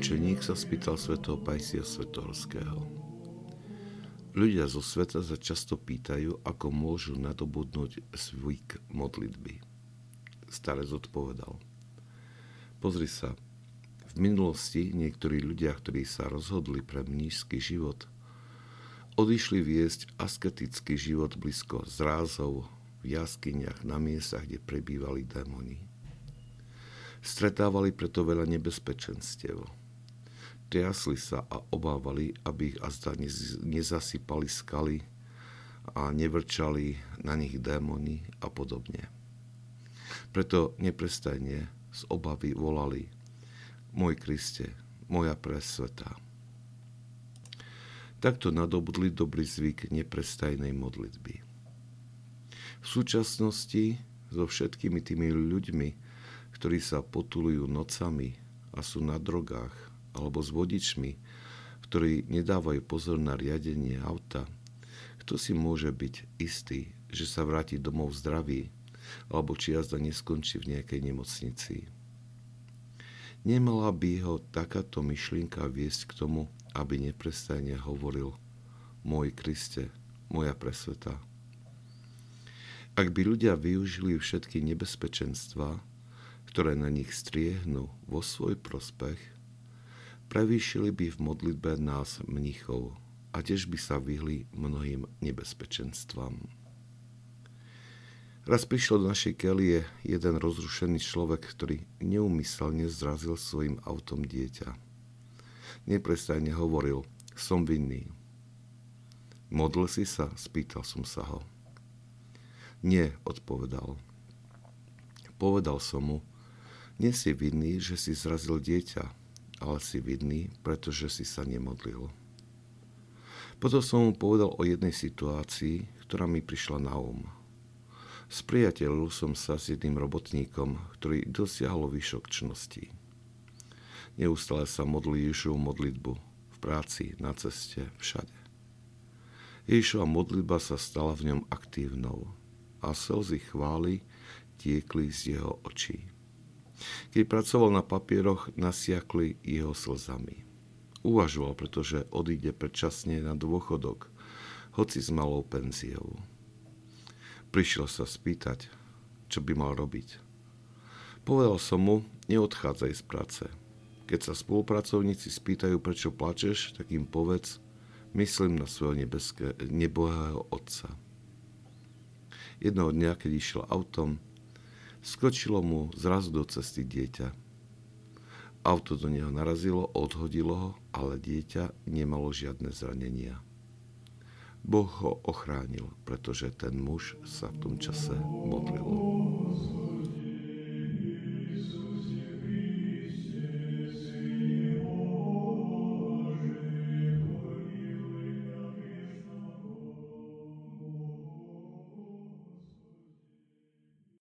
učeník sa spýtal svätého Pajsia Svetohorského. Ľudia zo sveta sa často pýtajú, ako môžu nadobudnúť zvyk modlitby. Starec odpovedal. Pozri sa, v minulosti niektorí ľudia, ktorí sa rozhodli pre mnížský život, odišli viesť asketický život blízko zrázov, v jaskyniach na miestach, kde prebývali démoni. Stretávali preto veľa nebezpečenstiev. Triasli sa a obávali, aby ich azda nezasypali skaly a nevrčali na nich démoni a podobne. Preto neprestajne z obavy volali Môj Kriste, moja presvetá. Takto nadobudli dobrý zvyk neprestajnej modlitby. V súčasnosti so všetkými tými ľuďmi, ktorí sa potulujú nocami a sú na drogách, alebo s vodičmi, ktorí nedávajú pozor na riadenie auta, kto si môže byť istý, že sa vráti domov zdraví, alebo či jazda neskončí v nejakej nemocnici. Nemala by ho takáto myšlienka viesť k tomu, aby neprestajne hovoril Môj Kriste, moja presveta. Ak by ľudia využili všetky nebezpečenstva, ktoré na nich striehnú vo svoj prospech, prevýšili by v modlitbe nás mnichov a tiež by sa vyhli mnohým nebezpečenstvám. Raz prišiel do našej kelie jeden rozrušený človek, ktorý neumyselne zrazil svojim autom dieťa. Neprestajne hovoril, som vinný. Modl si sa? Spýtal som sa ho. Nie, odpovedal. Povedal som mu, nie si vinný, že si zrazil dieťa, ale si vinný, pretože si sa nemodlil. Potom som mu povedal o jednej situácii, ktorá mi prišla na um. Spriateľil som sa s jedným robotníkom, ktorý dosiahol výšok čnosti. Neustále sa modlí Ježišovu modlitbu v práci, na ceste, všade. Ježišova modlitba sa stala v ňom aktívnou a slzy chvály tiekli z jeho očí. Keď pracoval na papieroch, nasiakli jeho slzami. Uvažoval, pretože odíde predčasne na dôchodok, hoci s malou penziou. Prišiel sa spýtať, čo by mal robiť. Povedal som mu, neodchádzaj z práce. Keď sa spolupracovníci spýtajú, prečo plačeš, tak im povedz, myslím na svojho nebeské, nebohého otca. Jednoho dňa, keď išiel autom, Skočilo mu zrazu do cesty dieťa. Auto do neho narazilo, odhodilo ho, ale dieťa nemalo žiadne zranenia. Boh ho ochránil, pretože ten muž sa v tom čase modlil.